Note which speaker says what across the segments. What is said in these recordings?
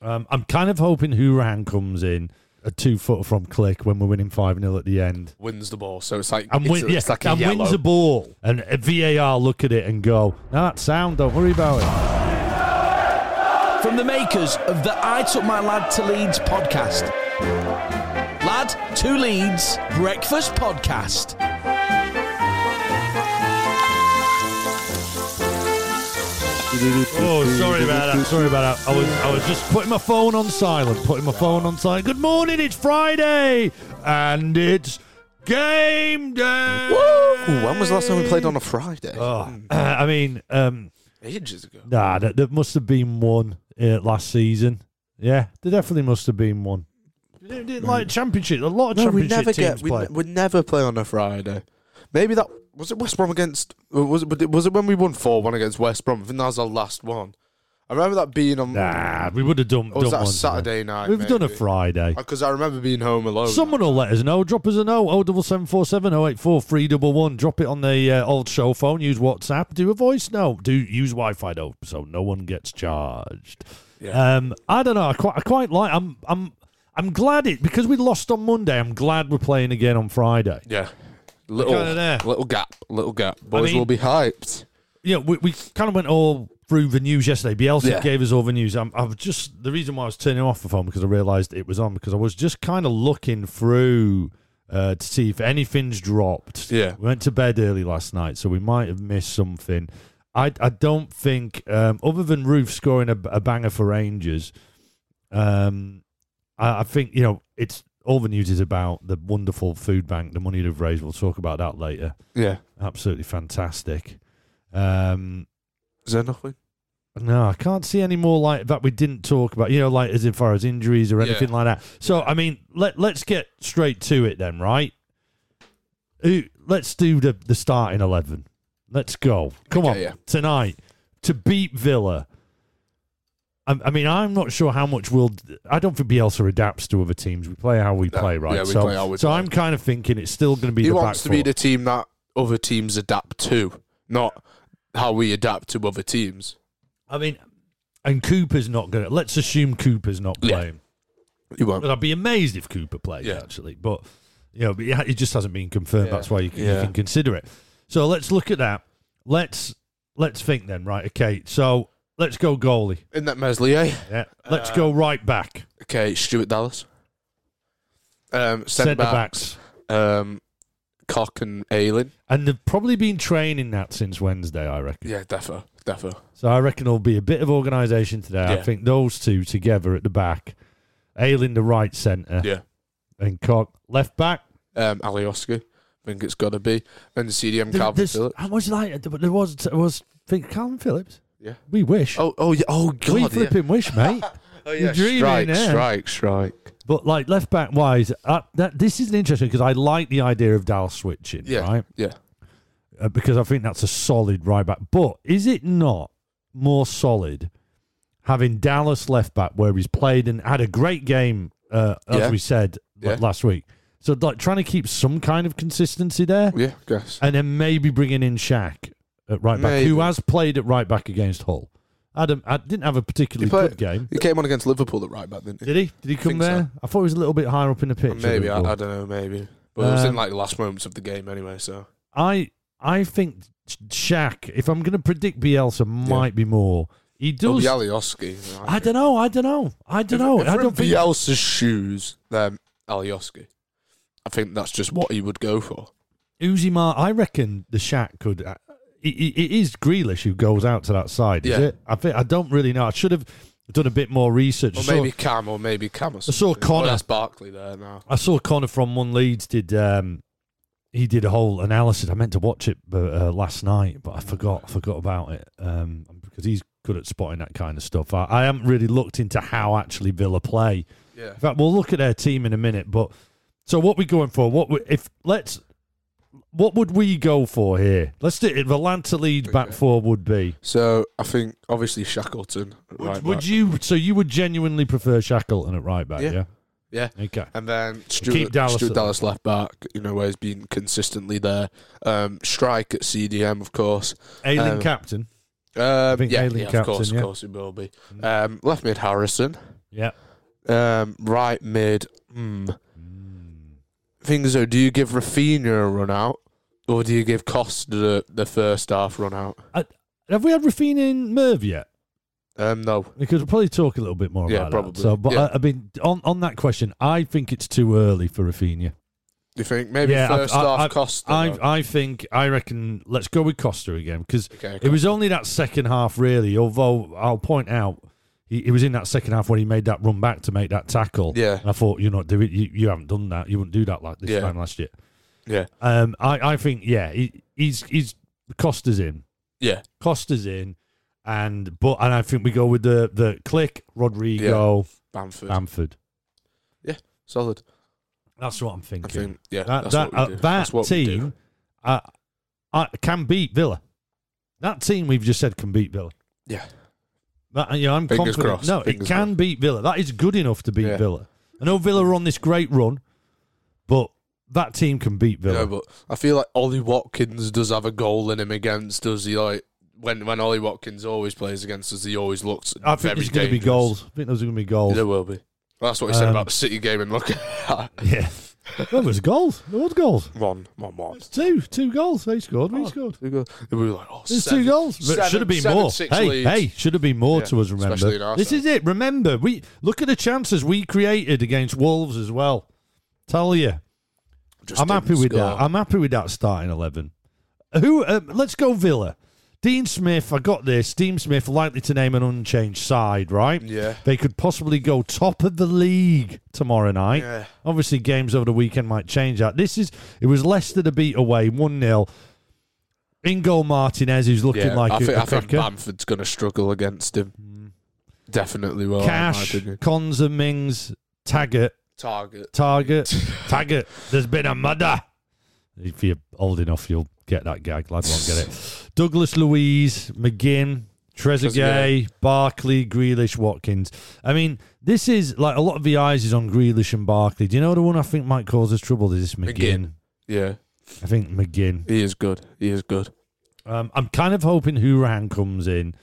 Speaker 1: Um, I'm kind of hoping Hurahan comes in a two foot from Klich when we're winning 5 0 at the end.
Speaker 2: Wins the ball, so it's like
Speaker 1: And,
Speaker 2: it's,
Speaker 1: win,
Speaker 2: a-
Speaker 1: yeah,
Speaker 2: it's like a
Speaker 1: and
Speaker 2: yellow.
Speaker 1: wins the ball. And a VAR look at it and go, no, that's sound, don't worry about it.
Speaker 3: From the makers of the I Took My Lad to Leeds podcast. Lad to Leeds Breakfast Podcast.
Speaker 1: Oh, sorry about that. Sorry about that. I was I was just putting my phone on silent. Putting my phone on silent. Good morning. It's Friday, and it's game day.
Speaker 2: Ooh, when was the last time we played on a Friday?
Speaker 1: Oh, I mean, um,
Speaker 2: Ages ago.
Speaker 1: nah, there, there must have been one uh, last season. Yeah, there definitely must have been one. They did, Like championship, a lot of
Speaker 2: No, we
Speaker 1: championship
Speaker 2: never
Speaker 1: teams
Speaker 2: get.
Speaker 1: Play.
Speaker 2: ne- we never play on a Friday. Maybe that was it. West Brom against was it? Was it when we won four one against West Brom? I think that was our last one. I remember that being on.
Speaker 1: Nah, we would have done.
Speaker 2: or was
Speaker 1: done
Speaker 2: that Saturday night?
Speaker 1: We've done a? Friday.
Speaker 2: Because I remember being home alone.
Speaker 1: Someone will let us know. Drop us a note. Oh, double seven four seven oh eight four three double one. Drop it on the uh, old show phone. Use WhatsApp. Do a voice note. Do use Wi-Fi though, so no one gets charged.
Speaker 2: Yeah.
Speaker 1: Um, I don't know. I quite, I quite like. I'm, I'm, I'm glad it because we lost on Monday. I'm glad we're playing again on Friday.
Speaker 2: yeah. Little, little gap, little gap. Boys
Speaker 1: mean-
Speaker 2: will be hyped.
Speaker 1: Yeah, we, we kind of went all through the news yesterday. Bielsa
Speaker 2: Yeah.
Speaker 1: gave us all the news. I'm, I've just the reason why I was turning off the phone because I realised it was on because I was just kind of looking through uh, to see if anything's dropped.
Speaker 2: Yeah.
Speaker 1: we went to bed early last night, so we might have missed something. I I don't think um, other than Roofe scoring a, a banger for Rangers, um, I, I think you know it's all the news is about the wonderful food bank, the money they've raised. We'll talk about that later.
Speaker 2: Yeah.
Speaker 1: Absolutely fantastic. Um,
Speaker 2: Is there nothing?
Speaker 1: no, I can't see any more like that we didn't talk about, you know, like as far as injuries or anything
Speaker 2: Yeah.
Speaker 1: like that. So, I mean, let, let's get straight to it then, right? Let's do the, the starting 11. Let's go. Come
Speaker 2: Okay,
Speaker 1: on.
Speaker 2: yeah.
Speaker 1: Tonight, to beat Villa. I, I mean, I'm not sure how much we'll. I don't think Bielsa adapts to other teams. We play how we
Speaker 2: No,
Speaker 1: play, right?
Speaker 2: yeah, we
Speaker 1: so,
Speaker 2: play how we
Speaker 1: so
Speaker 2: play.
Speaker 1: I'm kind of thinking it's still going to be
Speaker 2: He
Speaker 1: the
Speaker 2: wants
Speaker 1: back
Speaker 2: to be the team that other teams adapt to, not how we adapt to other teams.
Speaker 1: I mean, and Cooper's not going to. Let's assume Cooper's not
Speaker 2: Yeah.
Speaker 1: playing.
Speaker 2: He won't.
Speaker 1: But I'd be amazed if Cooper plays
Speaker 2: Yeah.
Speaker 1: actually. But you know, but it just hasn't been confirmed.
Speaker 2: Yeah.
Speaker 1: That's why you can, you can consider it. So let's look at that. Let's let's think then, right? Okay, so let's go goalie.
Speaker 2: Isn't that Meslier?
Speaker 1: Yeah, let's
Speaker 2: Uh,
Speaker 1: go right back.
Speaker 2: Okay, Stuart Dallas. Um, centre
Speaker 1: Centre
Speaker 2: backs.
Speaker 1: backs,
Speaker 2: Um, Koch and Ayling.
Speaker 1: and they've probably been training that since Wednesday, I reckon.
Speaker 2: Yeah, defo, defo.
Speaker 1: So I reckon there'll be a bit of organisation today. I
Speaker 2: Yeah.
Speaker 1: think those two together at the back, Ayling the right centre,
Speaker 2: Yeah.
Speaker 1: and Koch left back.
Speaker 2: Um, Alioski. I think it's got to be. And CDM
Speaker 1: There-
Speaker 2: Calvin
Speaker 1: there's-
Speaker 2: Phillips.
Speaker 1: I was like, but there was there was think Calvin Phillips.
Speaker 2: Yeah.
Speaker 1: We wish.
Speaker 2: Oh, oh, yeah. Oh, God.
Speaker 1: we
Speaker 2: yeah.
Speaker 1: flipping wish, mate.
Speaker 2: Oh,
Speaker 1: You're
Speaker 2: yeah.
Speaker 1: dreaming Struijk,
Speaker 2: strike, strike.
Speaker 1: But like left back wise, uh, that this is interesting because I like the idea of Dallas switching,
Speaker 2: Yeah.
Speaker 1: right?
Speaker 2: Yeah.
Speaker 1: Uh, because I think that's a solid right back. But is it not more solid having Dallas left back where he's played and had a great game, uh, as
Speaker 2: Yeah.
Speaker 1: we said
Speaker 2: Yeah.
Speaker 1: last week? So like trying to keep some kind of consistency there,
Speaker 2: Yeah, guess.
Speaker 1: and then maybe bringing in Shaq at right back, who has played at right back against Hull. Adam, I didn't have a particularly
Speaker 2: played-
Speaker 1: good game.
Speaker 2: He came on against Liverpool at right back, didn't he?
Speaker 1: Did he? Did he come
Speaker 2: think so.
Speaker 1: there? I thought he was a little bit higher up in the pitch.
Speaker 2: Maybe. I,
Speaker 1: Liverpool.
Speaker 2: I don't know, maybe. But it was in
Speaker 1: Um,
Speaker 2: like the last moments of the game anyway, so.
Speaker 1: I I think Shaq. If I'm going to predict Bielsa, might be more. He does.
Speaker 2: Alioski.
Speaker 1: I don't know. I don't know. I don't know.
Speaker 2: If,
Speaker 1: I don't think.
Speaker 2: Bielsa's shoes, then Alioski. I think that's just what he would go for.
Speaker 1: Uzi Mar. I reckon the Shaq could. Uh, it, it is Grealish who goes out to that side. Is
Speaker 2: Yeah.
Speaker 1: it? I think I don't really know. I should have done a bit more research.
Speaker 2: Or
Speaker 1: I saw-
Speaker 2: maybe Cam, or maybe Cam or
Speaker 1: saw. Connor.
Speaker 2: That's Barkley there now.
Speaker 1: I saw Connor from One Leeds did. Um, he did a whole analysis. I meant to watch it uh, last night, but I forgot. I forgot about it um, because he's good at spotting that kind of stuff. I, I haven't really looked into how actually Villa play.
Speaker 2: Yeah.
Speaker 1: In fact, we'll look at their team in a minute. But so, what we going for? What we, if let's? What would we go for here? Let's do it. The Lanta Leeds back four would be.
Speaker 2: So I think obviously Shackleton. at
Speaker 1: Would,
Speaker 2: right
Speaker 1: would
Speaker 2: back.
Speaker 1: you? So you would genuinely prefer Shackleton at right back? Yeah.
Speaker 2: Yeah. Yeah.
Speaker 1: Okay.
Speaker 2: And then
Speaker 1: keep
Speaker 2: Stuart
Speaker 1: Dallas
Speaker 2: Stuart
Speaker 1: at-
Speaker 2: Dallas left back, you know, where he's been consistently there. Um, Struijk at CDM, of course.
Speaker 1: Ayling
Speaker 2: Um,
Speaker 1: captain.
Speaker 2: Um,
Speaker 1: think
Speaker 2: yeah, yeah,
Speaker 1: captain,
Speaker 2: of course,
Speaker 1: yeah.
Speaker 2: of course it will be. Um, left mid Harrison.
Speaker 1: Yeah.
Speaker 2: Um, right mid. Hmm.
Speaker 1: Mm.
Speaker 2: Things though, do you give Raphinha a run out, or do you give Costa the, the first half run out?
Speaker 1: Have we had Raphinha in Merv yet?
Speaker 2: Um, no.
Speaker 1: Because we'll probably talk a little bit more
Speaker 2: Yeah,
Speaker 1: about
Speaker 2: probably.
Speaker 1: that. So, but
Speaker 2: Yeah.
Speaker 1: I, I mean, on on that question, I think it's too early for Raphinha.
Speaker 2: Do you think maybe
Speaker 1: Yeah,
Speaker 2: first
Speaker 1: I-
Speaker 2: half
Speaker 1: I-
Speaker 2: Costa?
Speaker 1: I
Speaker 2: though?
Speaker 1: I think I reckon let's go with Costa again because
Speaker 2: okay,
Speaker 1: it was only that second half really. Although I'll point out he, he was in that second half when he made that run back to make that tackle.
Speaker 2: Yeah.
Speaker 1: And I thought you're not doing you, you haven't done that. You wouldn't do that like this
Speaker 2: Yeah.
Speaker 1: time last year.
Speaker 2: yeah,
Speaker 1: Um, I I think yeah he, he's he's Costa's in.
Speaker 2: yeah,
Speaker 1: Costa's in. And but and I think we go with the the Klich Rodrigo
Speaker 2: Bamford,
Speaker 1: Bamford.
Speaker 2: Yeah, solid.
Speaker 1: That's what I'm
Speaker 2: I
Speaker 1: thinking.
Speaker 2: think yeah,
Speaker 1: that
Speaker 2: that's
Speaker 1: that,
Speaker 2: what we
Speaker 1: uh, that
Speaker 2: That's what we
Speaker 1: team uh, uh, can beat Villa. That team we've just said can beat Villa.
Speaker 2: Yeah.
Speaker 1: That, you know, I'm
Speaker 2: Fingers
Speaker 1: confident.
Speaker 2: crossed,
Speaker 1: No, it
Speaker 2: fingers
Speaker 1: can beat Villa. That is good enough to beat
Speaker 2: Yeah.
Speaker 1: Villa. I know Villa are on this great run, but that team can beat Villa.
Speaker 2: Yeah, but I feel like Ollie Watkins does have a goal in him against us. He like when when Ollie Watkins always plays against us, he always looks.
Speaker 1: I think
Speaker 2: very
Speaker 1: there's going to be
Speaker 2: dangerous.
Speaker 1: goals. I think there's going to be goals.
Speaker 2: There will be. That's what he said
Speaker 1: Um,
Speaker 2: about the City game and look at
Speaker 1: Yeah. well, there's goals. There was goals.
Speaker 2: one, one, one.
Speaker 1: It's two. Two goals. They scored. We
Speaker 2: Oh.
Speaker 1: scored.
Speaker 2: We go- we were like, oh,
Speaker 1: There's
Speaker 2: seven-
Speaker 1: two goals.
Speaker 2: Seven-
Speaker 1: should have been
Speaker 2: seven,
Speaker 1: more. Hey,
Speaker 2: leads.
Speaker 1: hey, should have been more
Speaker 2: Yeah,
Speaker 1: to us. Remember, this
Speaker 2: side.
Speaker 1: is it. Remember, we look at the chances we created against Wolves as well. Tell you,
Speaker 2: Just
Speaker 1: I'm happy with that. I'm happy with that starting eleven. Who? Uh, let's go Villa. Dean Smith. I got this. Dean Smith likely to name an unchanged side. Right?
Speaker 2: yeah,
Speaker 1: They could possibly go top of the league tomorrow night.
Speaker 2: yeah.
Speaker 1: Obviously, games over the weekend might change that. This is it was Leicester to beat away one 0 In goal, Martinez, who's looking
Speaker 2: yeah.
Speaker 1: like
Speaker 2: I
Speaker 1: a,
Speaker 2: think,
Speaker 1: a
Speaker 2: I think. Bamford's going to struggle against him. Mm. Definitely will.
Speaker 1: Cash. Konsa, Mings, Taggart,
Speaker 2: target.
Speaker 1: Target, Taggart. There's been a murder. If you're old enough, you'll get that gag. Lad won't get it. Douglas Luiz, McGinn, Trezeguet, Barkley, Grealish, Watkins. I mean, this is like a lot of the eyes is on Grealish and Barkley. Do you know the one I think might cause us trouble? Is this McGinn?
Speaker 2: McGinn. Yeah,
Speaker 1: I think McGinn.
Speaker 2: he is good. He is good.
Speaker 1: Um, I'm kind of hoping Hurahan comes in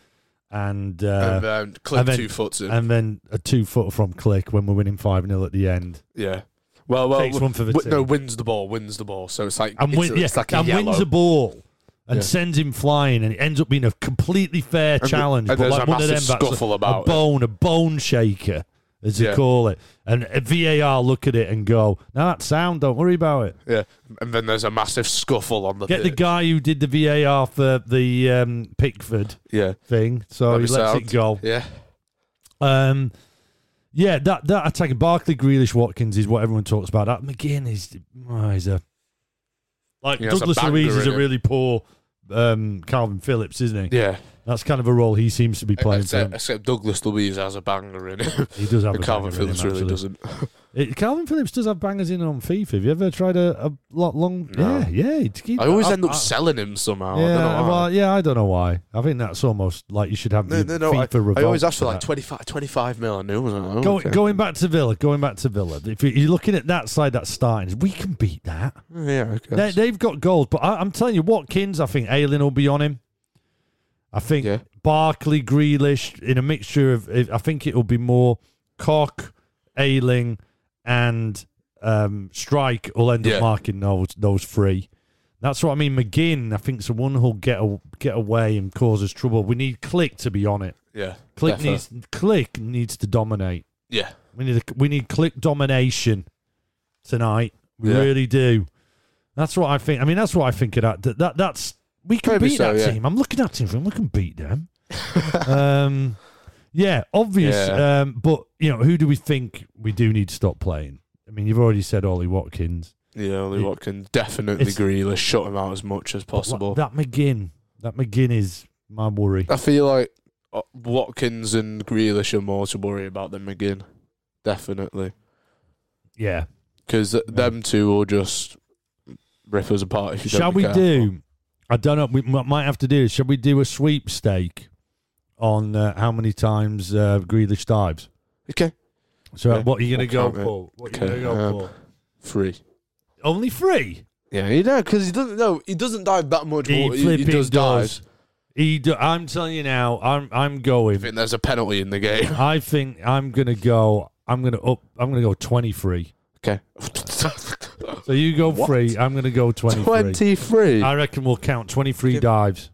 Speaker 1: and uh,
Speaker 2: and then clip
Speaker 1: and then-
Speaker 2: two foots in.
Speaker 1: and then a two foot from Klich when we're winning 5 0 at the end.
Speaker 2: yeah. Well, well,
Speaker 1: Takes one for the
Speaker 2: w- no, wins the ball, wins the ball. So it's like
Speaker 1: and,
Speaker 2: it's,
Speaker 1: win,
Speaker 2: a-
Speaker 1: yeah,
Speaker 2: it's like
Speaker 1: and wins a ball and
Speaker 2: Yeah.
Speaker 1: sends him flying, and it ends up being a completely fair
Speaker 2: the-
Speaker 1: challenge.
Speaker 2: and
Speaker 1: but
Speaker 2: there's
Speaker 1: like
Speaker 2: a
Speaker 1: one of them,
Speaker 2: massive
Speaker 1: that's
Speaker 2: scuffle
Speaker 1: a,
Speaker 2: about
Speaker 1: a
Speaker 2: it.
Speaker 1: bone, a bone shaker, as they
Speaker 2: Yeah.
Speaker 1: call it. And a VAR look at it and go, "No, that sound. Don't worry about it."
Speaker 2: Yeah, and then there's a massive scuffle on the
Speaker 1: Get the guy who did the VAR for the um, Pickford
Speaker 2: Yeah,
Speaker 1: thing, so
Speaker 2: That'd
Speaker 1: he lets
Speaker 2: sound.
Speaker 1: it go.
Speaker 2: yeah,
Speaker 1: Um, yeah, that that attack, Barkley, Grealish, Watkins is what everyone talks about. That McGinn is, oh, he's a like
Speaker 2: He has a
Speaker 1: Douglas
Speaker 2: banger
Speaker 1: Luiz is a really poor um, Calvin Phillips, isn't he?
Speaker 2: yeah.
Speaker 1: That's kind of a role he seems to be playing.
Speaker 2: Except, except Douglas Luiz has a banger in it.
Speaker 1: He does have a
Speaker 2: Calvin
Speaker 1: banger in him,
Speaker 2: Phillips really doesn't.
Speaker 1: It, Calvin Phillips does have bangers in on FIFA. Have you ever tried a, a lot long?
Speaker 2: No.
Speaker 1: Yeah, yeah. he'd keep-
Speaker 2: I always
Speaker 1: I-
Speaker 2: end up
Speaker 1: I-
Speaker 2: selling him somehow. I
Speaker 1: Yeah,
Speaker 2: don't know why.
Speaker 1: well, yeah, I don't know why. I think that's almost like you should have
Speaker 2: no, no, no. I,
Speaker 1: FIFA revolt
Speaker 2: I always ask for like 25, 25 mil. I knew. I was like, oh,
Speaker 1: Go,
Speaker 2: okay.
Speaker 1: Going back to Villa, going back to Villa. If you- you're looking at that side that's starting, we can beat that.
Speaker 2: Oh, yeah, okay.
Speaker 1: They, they've got gold, but I, I'm telling you, Watkins. I think Ayling will be on him. I think
Speaker 2: Yeah.
Speaker 1: Barkley, Grealish in a mixture of. I think it'll be more Koch, Ayling, and um, Struijk will end
Speaker 2: Yeah.
Speaker 1: up marking those those three. That's what I mean. McGinn, I think, is the one who'll get a, get away and cause us trouble. We need Klich to be on it.
Speaker 2: yeah.
Speaker 1: Klich
Speaker 2: Defo.
Speaker 1: needs Klich needs to dominate.
Speaker 2: Yeah.
Speaker 1: We need a, we need Klich domination tonight. We
Speaker 2: Yeah.
Speaker 1: really do. That's what I think. I mean, that's what I think of that. That, that that's we can
Speaker 2: Maybe
Speaker 1: beat
Speaker 2: so,
Speaker 1: that
Speaker 2: yeah.
Speaker 1: team. I'm looking at team. We can beat them. um, yeah, obvious.
Speaker 2: Yeah.
Speaker 1: Um, but you know, who do we think we do need to stop playing? I mean, you've already said Ollie Watkins.
Speaker 2: Yeah, Ollie
Speaker 1: It-
Speaker 2: Watkins. Definitely Grealish. Shut him out as much as possible.
Speaker 1: That McGinn. That McGinn is my worry.
Speaker 2: I feel like uh, Watkins and Grealish are more to worry about than McGinn. Definitely.
Speaker 1: Yeah.
Speaker 2: Because them two will just rip us apart if you
Speaker 1: Shall we
Speaker 2: careful.
Speaker 1: do? I don't know. We m- might have to do. Shall we do a sweepstake on uh, how many times uh, Grealish dives?
Speaker 2: Okay.
Speaker 1: So what are you going to go
Speaker 2: count
Speaker 1: for? What are you
Speaker 2: Okay,
Speaker 1: going to go
Speaker 2: um,
Speaker 1: for?
Speaker 2: Three.
Speaker 1: Only three.
Speaker 2: Yeah, you know, because he doesn't. No, he doesn't dive that much.
Speaker 1: He
Speaker 2: he, he
Speaker 1: flipping
Speaker 2: does dive.
Speaker 1: He, do, I'm telling you now. I'm I'm
Speaker 2: I
Speaker 1: going.
Speaker 2: think there's a penalty in the game.
Speaker 1: I think I'm gonna go. I'm gonna up. I'm gonna go 23.
Speaker 2: Okay.
Speaker 1: So you go
Speaker 2: What?
Speaker 1: three. I'm gonna go 23.
Speaker 2: 23.
Speaker 1: I reckon we'll count 23 dives.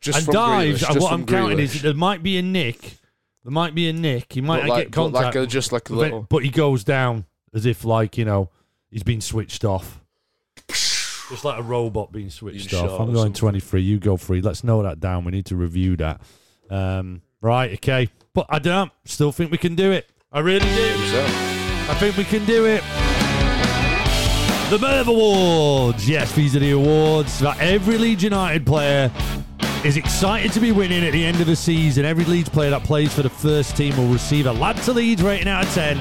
Speaker 2: Just
Speaker 1: and
Speaker 2: from
Speaker 1: dives.
Speaker 2: Grealish,
Speaker 1: and
Speaker 2: just
Speaker 1: what
Speaker 2: from
Speaker 1: I'm counting
Speaker 2: Grealish.
Speaker 1: is there might be a nick. There might be a nick. He might
Speaker 2: But like,
Speaker 1: get
Speaker 2: but
Speaker 1: contact,
Speaker 2: like a, just like a
Speaker 1: but,
Speaker 2: little.
Speaker 1: but he goes down as if like you know he's been switched off. Just like a robot being switched off. I'm
Speaker 2: or
Speaker 1: going
Speaker 2: something.
Speaker 1: 23. You go free. Let's know that down. We need to review that. Um, right. Okay. But I don't. Still think we can do it. I really do. I think we can do it. The Merv Awards. Yes, these are the awards that every Leeds United player is excited to be winning at the end of the season. Every Leeds player that plays for the first team will receive a lad to Leeds rating out of 10.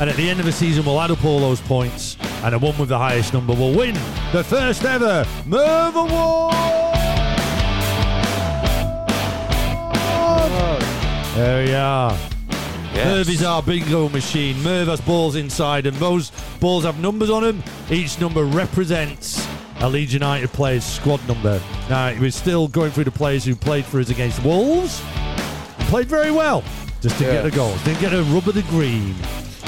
Speaker 1: And at the end of the season, we'll add up all those points. And the one with the highest number will win the first ever Merv Award. There we are. Merv is our bingo machine. Merv has balls inside, and those balls have numbers on them. Each number represents a Leeds United player's squad number. Now, we're still going through the players who played for us against Wolves. Played very well. Just didn't
Speaker 2: Yeah.
Speaker 1: get the goals. Didn't get a rub of the green.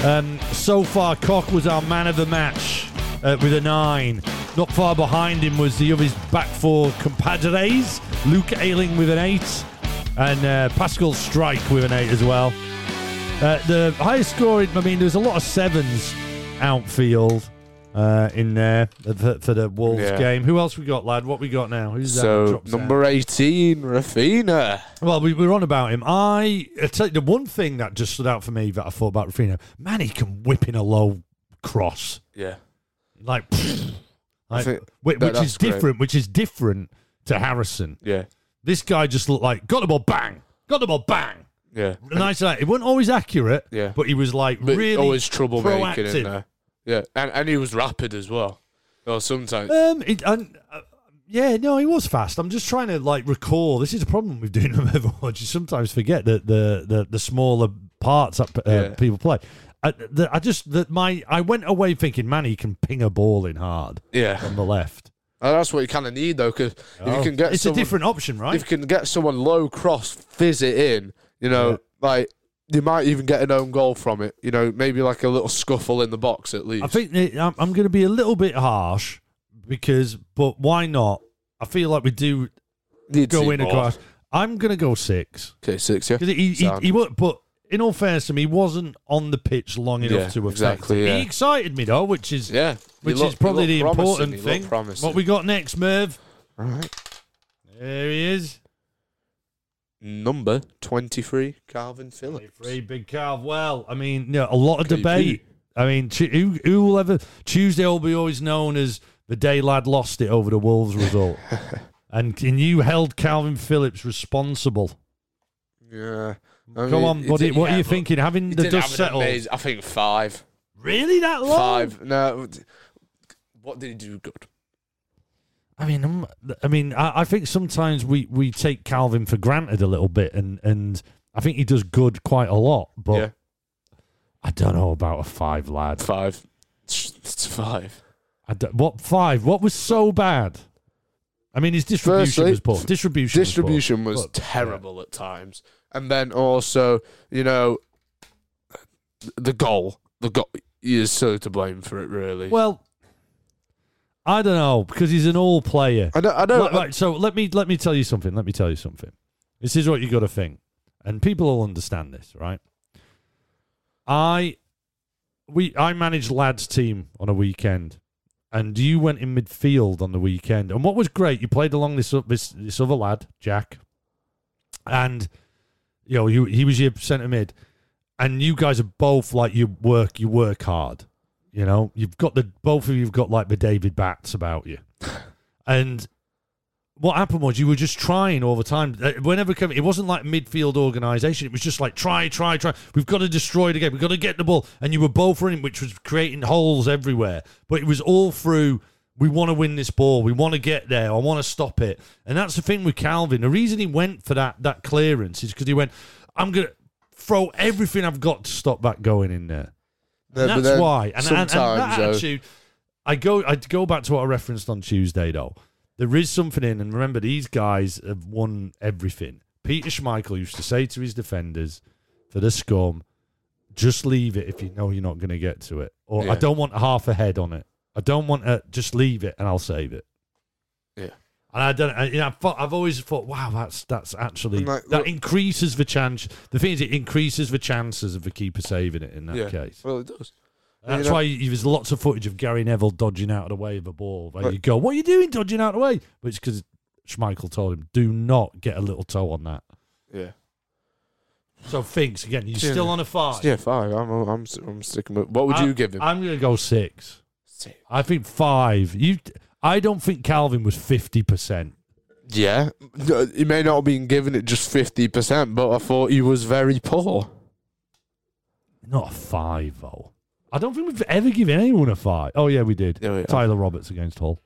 Speaker 1: Um, so far, Koch was our man of the match uh, with a nine. Not far behind him was the of his back four compadres, Luke Ayling with an eight, and uh, Pascal Struijk with an eight as well. Uh, the highest scoring, I mean, there's a lot of sevens outfield uh, in there for, for the Wolves
Speaker 2: Yeah.
Speaker 1: game. Who else we got, lad? What we got now? Who's that
Speaker 2: so
Speaker 1: drops out?
Speaker 2: number 18, Raphinha.
Speaker 1: Well, we we were on about him. I, I tell you, the one thing that just stood out for me that I thought about Raphinha, man, he can whip in a low cross,
Speaker 2: Yeah.
Speaker 1: like, like
Speaker 2: think
Speaker 1: whi- which, is
Speaker 2: great.
Speaker 1: different. Which is different to Harrison.
Speaker 2: Yeah.
Speaker 1: This guy just looked like got the ball, bang, got the ball, bang.
Speaker 2: Yeah.
Speaker 1: Nice like it wasn't always accurate,
Speaker 2: Yeah.
Speaker 1: but he was like
Speaker 2: But
Speaker 1: really
Speaker 2: always troublemaking
Speaker 1: proactive.
Speaker 2: in there. Yeah. And, and he was rapid as well. Well, sometimes.
Speaker 1: Um, it, and, uh, yeah, no, he was fast. I'm just trying to like recall. This is a problem with doing them Overwatch. You sometimes forget that the the, the smaller parts that uh,
Speaker 2: Yeah.
Speaker 1: people play. I, the, I just that my I went away thinking, man, he can ping a ball in hard
Speaker 2: yeah.
Speaker 1: on the left.
Speaker 2: And that's what you kind of need, though, because if
Speaker 1: Oh,
Speaker 2: you can get
Speaker 1: it's
Speaker 2: someone,
Speaker 1: a different option, right?
Speaker 2: if you can get someone low cross, fizz it in, you know,
Speaker 1: Yeah.
Speaker 2: like you might even get an own goal from it. You know, maybe like a little scuffle in the box at least.
Speaker 1: I think I'm, I'm going to be a little bit harsh because, but why not? I feel like we do go in
Speaker 2: more.
Speaker 1: across. I'm going to go six.
Speaker 2: Okay, six, yeah.
Speaker 1: Because he, he, he, but in all fairness to me, he wasn't on the pitch long enough
Speaker 2: Yeah,
Speaker 1: to affect
Speaker 2: exactly, yeah.
Speaker 1: He excited me though, which is
Speaker 2: Yeah,
Speaker 1: which is probably the important thing. What we got next, Merv?
Speaker 2: Right.
Speaker 1: There he is.
Speaker 2: Number 23, Calvin Phillips.
Speaker 1: Free big Calv. Well, I mean, you know, a lot of
Speaker 2: KP.
Speaker 1: debate. I mean, who, who will ever Tuesday will be always known as the day lad lost it over the Wolves result, and, and you held Calvin Phillips responsible.
Speaker 2: Yeah. I
Speaker 1: Come
Speaker 2: mean,
Speaker 1: on,
Speaker 2: he
Speaker 1: buddy. What are you thinking? Having the dust settled,
Speaker 2: amazing- I think five.
Speaker 1: really that long?
Speaker 2: Five. No. What did he do good?
Speaker 1: I mean, um, I mean, I, I think sometimes we, we take Calvin for granted a little bit, and, and I think he does good quite a lot. But
Speaker 2: yeah.
Speaker 1: I don't know about a five lad.
Speaker 2: Five. It's five.
Speaker 1: I don't- what five? What was so bad? I mean, his distribution
Speaker 2: Firstly,
Speaker 1: was poor. Distribution, was.
Speaker 2: Distribution was,
Speaker 1: But,
Speaker 2: terrible at times. And then also, you know, the goal. The goal. Is so to blame for it, really.
Speaker 1: Well, I don't know because he's an all player.
Speaker 2: I don't. I don't.
Speaker 1: Right, right, so let me let me tell you something. Let me tell you something. This is what you got to think, and people will understand this, right? I we I managed lads team on a weekend, and you went in midfield on the weekend. And what was great, you played along this this this other lad, Jack, and you know you he was your centre mid, and you guys are both like you work you work hard. You know, you've got the both of you've got like the David Bats about you. And what happened was you were just trying all the time. Uh, Whenever it came, it wasn't like midfield organisation. It was just like try, try, try. We've got to destroy the game. We've got to get the ball. And you were both running, which was creating holes everywhere. But it was all through. We want to win this ball. We want to get there. I want to stop it. And that's the thing with Calvin. The reason he went for that that clearance is because he went, "I'm gonna throw everything I've got to stop that going in there."
Speaker 2: No,
Speaker 1: that's
Speaker 2: then
Speaker 1: why. And, and, and that
Speaker 2: though-
Speaker 1: attitude, I go, I go back to what I referenced on Tuesday though. there is something in, and remember, these guys have won everything. Peter Schmeichel used to say to his defenders, for the scum, just leave it if you know you're not going to get to it. Or I don't want half a head on it. I don't want to just leave it and I'll save it.
Speaker 2: Yeah.
Speaker 1: And I don't. I, you know, I've, thought, I've always thought, wow, that's that's actually
Speaker 2: like,
Speaker 1: that
Speaker 2: look-
Speaker 1: increases the chance. The thing is, it increases the chances of the keeper saving it in that
Speaker 2: yeah.
Speaker 1: case.
Speaker 2: Well, it does.
Speaker 1: That's
Speaker 2: you know-
Speaker 1: why you, there's lots of footage of Gary Neville dodging out of the way of a ball. Where
Speaker 2: But-
Speaker 1: you go, "What are you doing, dodging out of the way?" But it's because Schmeichel told him, "Do not get a little toe on that."
Speaker 2: Yeah.
Speaker 1: So thinks again. You're
Speaker 2: Yeah.
Speaker 1: still on a five.
Speaker 2: Yeah, five. I'm, I'm, I'm sticking with. What would
Speaker 1: I-
Speaker 2: you give him?
Speaker 1: I'm going to go six.
Speaker 2: Six.
Speaker 1: I think five. You, I don't think Calvin was fifty percent.
Speaker 2: Yeah, he may not have been given it just fifty percent, but I thought he was very poor.
Speaker 1: Not a five though. I don't think we've ever given anyone a five. Oh yeah, we did.
Speaker 2: Yeah, yeah.
Speaker 1: Tyler Roberts against Hull,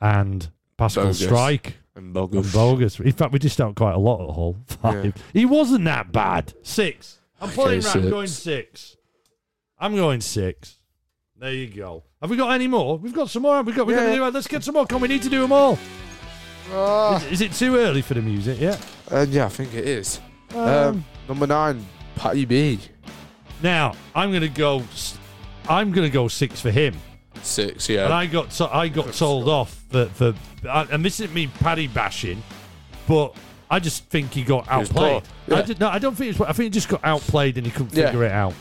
Speaker 1: and Pascal
Speaker 2: Bogus.
Speaker 1: Struijk.
Speaker 2: And
Speaker 1: And
Speaker 2: bogus.
Speaker 1: bogus. In fact, we dished out quite a lot at Hull. Five. He wasn't that bad. Six. I'm
Speaker 2: Okay,
Speaker 1: pulling round. I'm going six. I'm going six. There you go. Have we got any more? We've got some more. We've got. We've got to do. Let's get some more. Come. We need to do them all.
Speaker 2: Ah.
Speaker 1: Is, is it too early for the music? Yeah.
Speaker 2: Uh, yeah, I think it is.
Speaker 1: Um,
Speaker 2: Um, number nine, Patty B.
Speaker 1: now I'm going to go. I'm going to go six for him.
Speaker 2: Six, yeah. And.
Speaker 1: I got to, I got told off for for. And this isn't me paddy bashing, but I just think he got outplayed. I
Speaker 2: Yeah.
Speaker 1: did, no, I don't think it's. I think he just got outplayed and he couldn't
Speaker 2: Yeah.
Speaker 1: figure it out.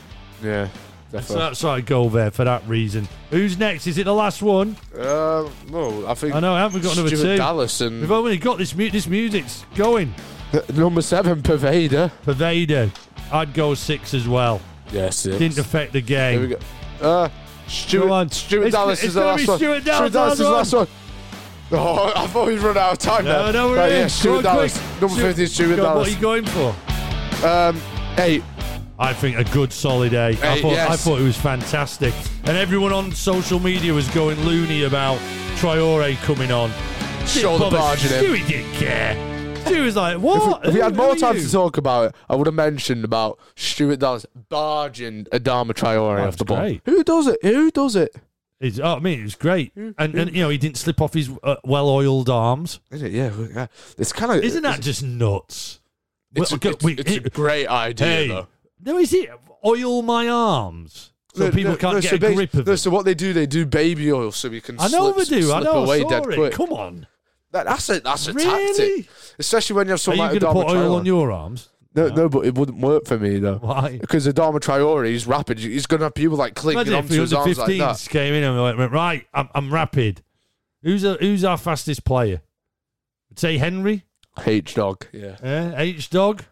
Speaker 2: yeah.
Speaker 1: That's why I go there for that reason. Who's next? Is it the last one?
Speaker 2: Um, no, I think
Speaker 1: I know, haven't we got another
Speaker 2: Stuart
Speaker 1: two?
Speaker 2: Dallas
Speaker 1: We've only got this mu- this music's going.
Speaker 2: number seven, Poveda.
Speaker 1: Poveda. I'd go six as well.
Speaker 2: Yes, six.
Speaker 1: Didn't affect the
Speaker 2: Here we
Speaker 1: game.
Speaker 2: go. Uh, Stuart,
Speaker 1: Go on.
Speaker 2: Stuart
Speaker 1: It's-
Speaker 2: Dallas
Speaker 1: it's
Speaker 2: is the
Speaker 1: gonna
Speaker 2: last
Speaker 1: be
Speaker 2: one.
Speaker 1: Stuart Dallas,
Speaker 2: Dallas is the
Speaker 1: last
Speaker 2: last one. Oh, I thought we'd run out of time
Speaker 1: No,
Speaker 2: now.
Speaker 1: no, we're
Speaker 2: right,
Speaker 1: in.
Speaker 2: yeah,
Speaker 1: Go
Speaker 2: Stuart
Speaker 1: on,
Speaker 2: Dallas.
Speaker 1: quick.
Speaker 2: Number
Speaker 1: Stuart-
Speaker 2: 50 is Stuart
Speaker 1: Go on, What are
Speaker 2: Dallas.
Speaker 1: you going for?
Speaker 2: Um, eight.
Speaker 1: I think a good solid. I
Speaker 2: Eight,
Speaker 1: thought I thought it was fantastic, and everyone on social media was going loony about Traore coming on.
Speaker 2: Shoulder barging him.
Speaker 1: Stewie didn't care. Stewie was like, "What?"
Speaker 2: If we had more time
Speaker 1: you?
Speaker 2: to talk about it, I would have mentioned about Stuart Dallas barging Adama Traore
Speaker 1: Oh,
Speaker 2: off the ball.
Speaker 1: great.
Speaker 2: Who does it? Who does it?
Speaker 1: It's, oh, I mean, it was great, and and you know he didn't slip off his uh, well-oiled arms.
Speaker 2: Is it? Yeah, yeah. It's kind of.
Speaker 1: Isn't that just nuts?
Speaker 2: It's,
Speaker 1: Well,
Speaker 2: a,
Speaker 1: okay,
Speaker 2: it's,
Speaker 1: wait,
Speaker 2: it's a great idea,
Speaker 1: hey,
Speaker 2: though.
Speaker 1: No, is it oil my arms so
Speaker 2: No,
Speaker 1: people
Speaker 2: no,
Speaker 1: can't
Speaker 2: no,
Speaker 1: get
Speaker 2: so
Speaker 1: a grip of
Speaker 2: no,
Speaker 1: it?
Speaker 2: So what they do, they do baby oil so you can.
Speaker 1: I know
Speaker 2: slip,
Speaker 1: they do. I know.
Speaker 2: away
Speaker 1: I
Speaker 2: dead
Speaker 1: it.
Speaker 2: quick.
Speaker 1: Come on,
Speaker 2: That, that's a that's a
Speaker 1: really?
Speaker 2: tactic, especially when you have
Speaker 1: Are
Speaker 2: someone
Speaker 1: you going to put oil on your arms?
Speaker 2: No, no, but it wouldn't work for me though.
Speaker 1: Why?
Speaker 2: Because Adama Traore, he's rapid. He's going to have people like
Speaker 1: Imagine
Speaker 2: onto his arms like
Speaker 1: 15s
Speaker 2: that.
Speaker 1: came in and went, right, I'm, I'm rapid. Who's a, who's our fastest player? Say Henry,
Speaker 2: H dog. Yeah.
Speaker 1: H dog,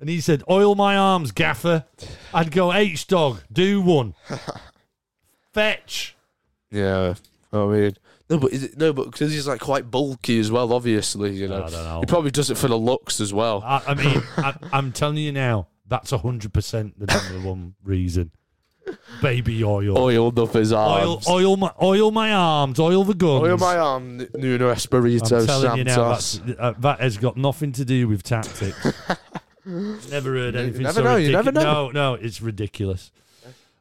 Speaker 1: and he said, "Oil my arms, gaffer." I'd go H dog, do one, fetch.
Speaker 2: Yeah. I mean, no, but is it no? But because he's like quite bulky as well. Obviously, you know.
Speaker 1: I don't know.
Speaker 2: He probably does it for the looks as well.
Speaker 1: I, I mean, I, I'm telling you now, that's hundred percent the number one reason. Baby oil.
Speaker 2: Oiled up his
Speaker 1: Oil,
Speaker 2: arms.
Speaker 1: oil my, oil my arms, oil the guns.
Speaker 2: Oil my arm, Nuno Espirito
Speaker 1: I'm telling you now, uh, that has got nothing to do with tactics. never heard
Speaker 2: You
Speaker 1: anything
Speaker 2: never
Speaker 1: so
Speaker 2: know, you never know.
Speaker 1: No, no, it's ridiculous.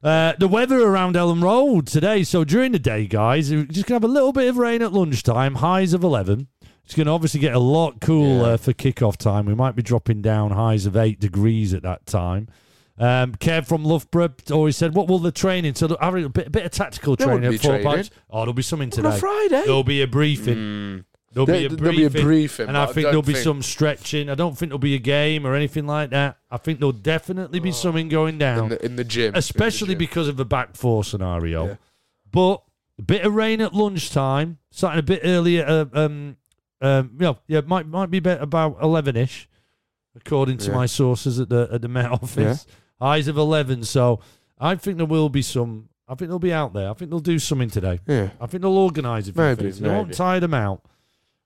Speaker 1: Uh, the weather around Elland Road today. So during the day, guys, we're just gonna have a little bit of rain at lunchtime. Highs of eleven. It's going to obviously get a lot cooler
Speaker 2: Yeah.
Speaker 1: for kickoff time. We might be dropping down highs of eight degrees at that time. Um, Kev from Loughborough always said, "What will the training?" So a bit, a bit of tactical
Speaker 2: There
Speaker 1: training at
Speaker 2: be
Speaker 1: Fort
Speaker 2: training.
Speaker 1: Pipes. Oh, there'll be something today.
Speaker 2: On a. Friday.
Speaker 1: There'll be a briefing.
Speaker 2: Mm.
Speaker 1: There'll
Speaker 2: There-
Speaker 1: be a
Speaker 2: there'll
Speaker 1: briefing.
Speaker 2: be a briefing,
Speaker 1: and I
Speaker 2: but I
Speaker 1: think there'll be
Speaker 2: think-
Speaker 1: some stretching. I don't think there'll be a game or anything like that. I think there'll definitely be something going
Speaker 2: in
Speaker 1: down,
Speaker 2: the, in the gym, in the
Speaker 1: especially
Speaker 2: gym.
Speaker 1: because of the back four scenario.
Speaker 2: Yeah.
Speaker 1: But a bit of rain at lunchtime, starting a bit earlier. Uh, um, um, know, yeah, might might be about- about eleven ish, according to
Speaker 2: Yeah.
Speaker 1: my sources at the at the Met Office. Eyes of eleven, so I think there will be some. I think they'll be out there. I think they'll do something today.
Speaker 2: yeah,
Speaker 1: I think they'll organise it.
Speaker 2: Maybe,
Speaker 1: They won't tire them out.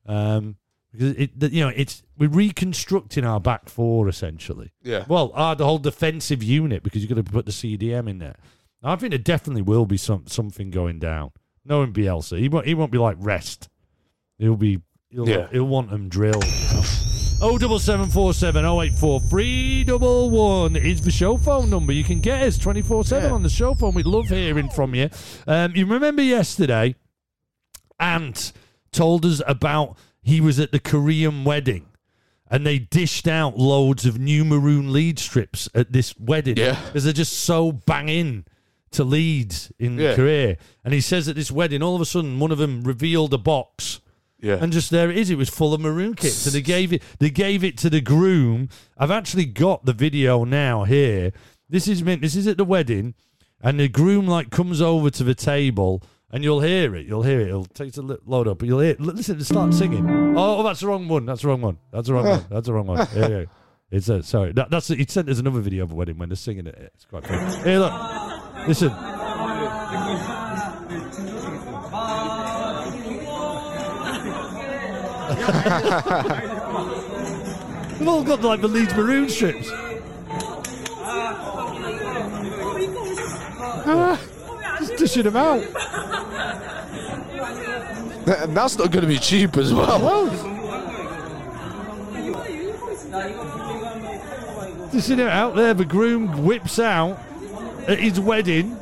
Speaker 1: Um, because it, you know, it's we're reconstructing our back four essentially.
Speaker 2: yeah.
Speaker 1: Well, our the whole defensive unit because you've got to put the CDM in there. I think there definitely will be some something going down. Knowing Bielsa, he won't he won't be like rest. He'll be he'll
Speaker 2: Yeah.
Speaker 1: he'll want them drilled. Oh double seven four seven oh eight four three double one is the show phone number. You can get us twenty four seven on the show phone. We'd love hearing from you. Um, you remember yesterday, Ant told us about he was at the Korean wedding and they dished out loads of new maroon lead strips at this wedding
Speaker 2: Yeah.
Speaker 1: because they're just so banging to Leeds in
Speaker 2: Yeah.
Speaker 1: Korea. And he says at this wedding, all of a sudden, one of them revealed a box.
Speaker 2: Yeah.
Speaker 1: And just there it is. It was full of maroon kits, and they gave it. They gave it to the groom. I've actually got the video now here. This is meant. This is at the wedding, and the groom like comes over to the table, and you'll hear it. You'll hear it. It'll take a load up, but you'll hear. It. Listen, start singing. Oh, oh, that's the wrong one. That's the wrong one. That's the wrong one. That's the wrong one. You go. It's a sorry. That, that's he sent us another video of a wedding when they're singing it. It's quite funny. Here, look. Listen. They've all got like the Leeds maroon strips. Ah, just dishing them out.
Speaker 2: And that's not going to be cheap as well.
Speaker 1: Dishing it out there. The groom whips out at his wedding